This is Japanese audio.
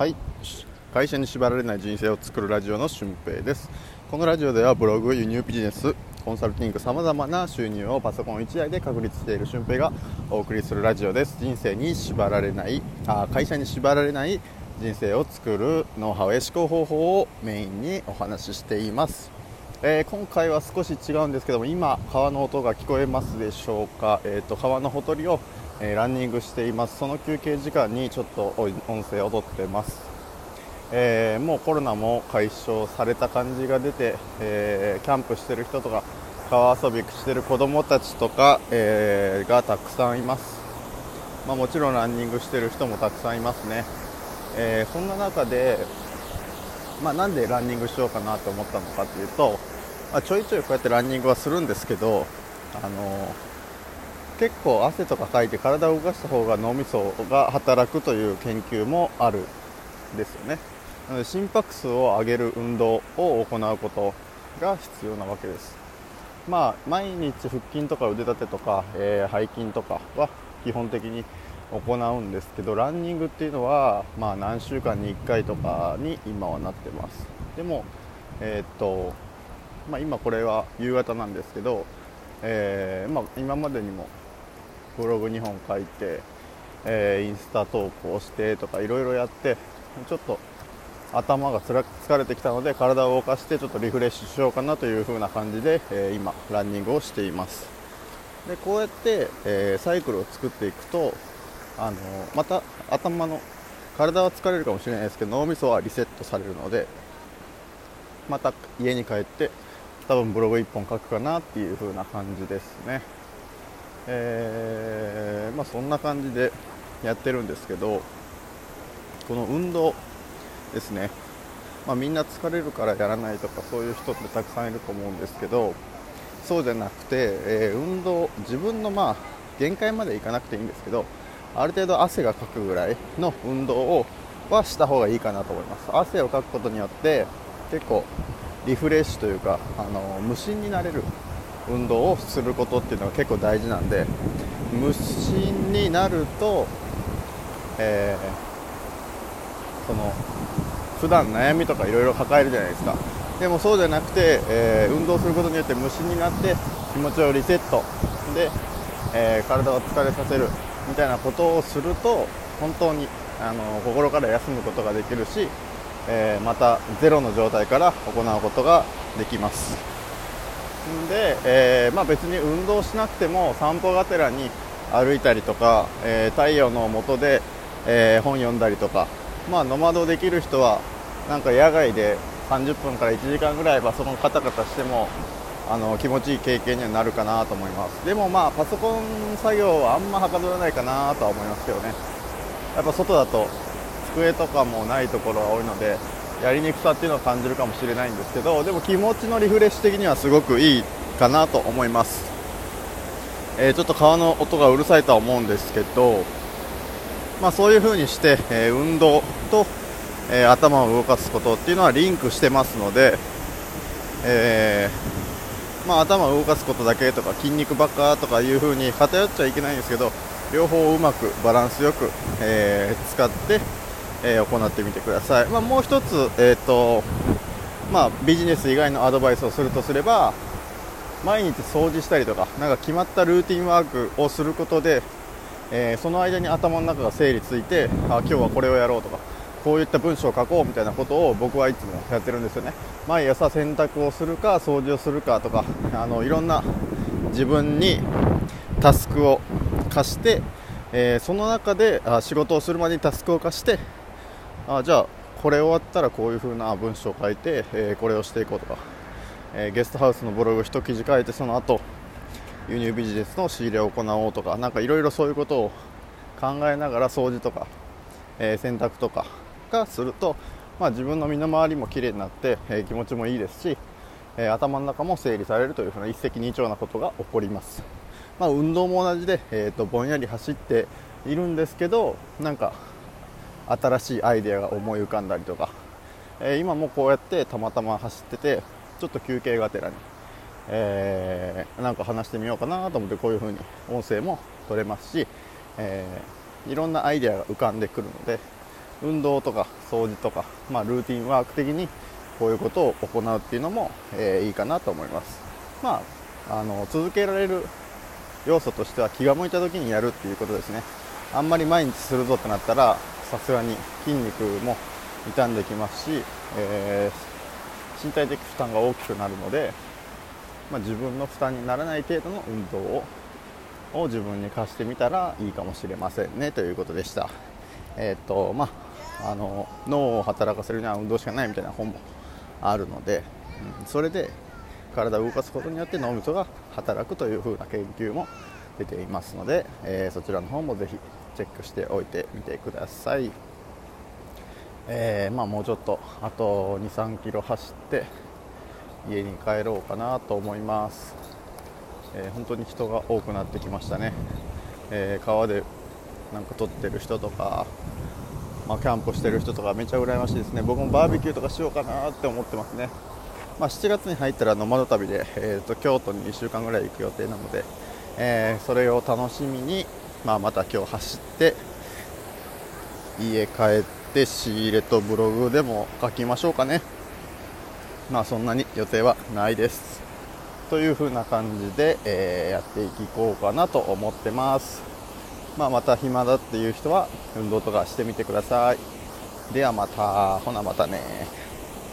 はい。会社に縛られない人生を作るラジオの俊平です。このラジオではブログ輸入ビジネスコンサルティングさまざまな収入をパソコン1台で確立している俊平がお送りするラジオです。人生に縛られないあ会社に縛られない人生を作るノウハウや思考方法をメインにお話ししています。えー、今回は少し違うんですけども今川の音が聞こえますでしょうか、えーと、川のほとりを、えー、ランニングしています。その休憩時間にちょっと音声をとってます、えー、もうコロナも解消された感じが出て、えキャンプしてる人とか川遊びしてる子供たちとか、えがたくさんいます、まあ、もちろんランニングしてる人もたくさんいますね、えそんな中でまあ、なんでランニングしようかなと思ったのかというと、まあ、ちょいちょいこうやってランニングはするんですけど、あの結構汗とかかいて体を動かした方が脳みそが働くという研究もあるんですよね。なので心拍数を上げる運動を行うことが必要なわけです。まあ毎日腹筋とか腕立てとか、えー、背筋とかは基本的に行うんですけどランニングっていうのは、まあ、何週間に1回とかに今はなってます。でも、えー、っとまあ、今これは夕方なんですけど、えー、まあ、今までにもブログ2本書いて、えー、インスタ投稿してとかいろいろやってちょっと頭がつら疲れてきたので体を動かしてちょっとリフレッシュしようかなという風な感じで、え今ランニングをしています。でこうやって、えサイクルを作っていくとあのまた頭の体は疲れるかもしれないですけど脳みそはリセットされるのでまた家に帰って多分ブログ1本書くかなっていう風な感じですね。えー、まあ、そんな感じでやってるんですけどこの運動ですね、まあ、みんな疲れるからやらないとかそういう人ってたくさんいると思うんですけどそうじゃなくて、えー、運動自分のまあ限界までいかなくていいんですけどある程度汗がかくぐらいの運動をはした方がいいかなと思います。汗をかくことによって結構リフレッシュというかあの無心になれる運動をすることっていうのが結構大事なんで無心になると、えー、その普段悩みとかいろいろ抱えるじゃないですか。でもそうじゃなくて、えー、運動することによって無心になって気持ちをリセット。で、えー、体を疲れさせる。みたいなことをすると本当にあの心から休むことができるし、えー、またゼロの状態から行うことができます。で、えー、まあ、別に運動しなくても散歩がてらに歩いたりとか、え太陽の下で、え本読んだりとか、まあ、ノマドできる人はなんか野外で30分から1時間ぐらいパソコンカタカタしてもあの気持ちいい経験にはなるかなと思います。でもまあパソコン作業はあんまはかどらないかなとは思いますけどね。やっぱ外だと机とかもないところが多いのでやりにくさっていうのを感じるかもしれないんですけどでも気持ちのリフレッシュ的にはすごくいいかなと思います、えー、ちょっと川の音がうるさいとは思うんですけどまあ、そういう風にして、えー、運動と、えー、頭を動かすことっていうのはリンクしてますので、えまあ、頭を動かすことだけとか筋肉ばっかとかいう風に偏っちゃいけないんですけど両方うまくバランスよく、え、使って、えー、行ってみてください、まあ、もう一つ、えーとまあ、ビジネス以外のアドバイスをするとすれば毎日掃除したりとかなんか決まったルーティンワークをすることで、えー、その間に頭の中が整理ついてあ今日はこれをやろうとかこういった文章を書こうみたいなことを僕はいつもやってるんですよね。毎朝洗濯をするか掃除をするかとかあのいろんな自分にタスクを貸して、えー、その中であ仕事をするまでにタスクを貸してあじゃあこれ終わったらこういう風な文章を書いて、えー、これをしていこうとか、えー、ゲストハウスのブログ1記事書いてその後輸入ビジネスの仕入れを行おうとか。何かいろいろそういうことを考えながら掃除とか、え洗濯とかがすると、まあ、自分の身の回りもきれいになって、え、気持ちもいいですし、え、頭の中も整理されるというふうな一石二鳥なことが起こります、まあ、運動も同じで、えーと、ぼんやり走っているんですけどなんか新しいアイデアが思い浮かんだりとか、え今もこうやってたまたま走っててちょっと休憩がてらに、えー、なんか話してみようかなと思ってこういう風に音声も取れますし、えー、いろんなアイデアが浮かんでくるので運動とか掃除とか、まあ、ルーティンワーク的にこういうことを行うっていうのも、えー、いいかなと思います。まああの続けられる要素としては気が向いた時にやるっていうことですね。あんまり毎日するぞってなったらさすがに筋肉も傷んできますし、えー、身体的負担が大きくなるので、まあ、自分の負担にならない程度の運動をを自分に課してみたらいいかもしれませんねということでした。えーとまあ、あの脳を働かせるには運動しかないみたいな本もあるので、うん、それで体を動かすことによって脳みそが働くというふうな研究も出ていますので、えー、そちらの方もぜひチェックしておいてみてください。えー、まあ、もうちょっとあと2、3キロ走って家に帰ろうかなと思います、えー、本当に人が多くなってきましたね、えー、川でなんか撮ってる人とか、まあ、キャンプしてる人とかめちゃ羨ましいですね。僕もバーベキューとかしようかなって思ってますね、まあ、7月に入ったらノマド旅で、えーと、京都に1週間ぐらい行く予定なので、えそれを楽しみに、まあ、また今日走って家帰って仕入れとブログでも書きましょうかね。まあそんなに予定はないです。という風な感じで、えー、やっていこうかなと思ってます。まあまた暇だっていう人は運動とかしてみてください。ではまたほなまたね。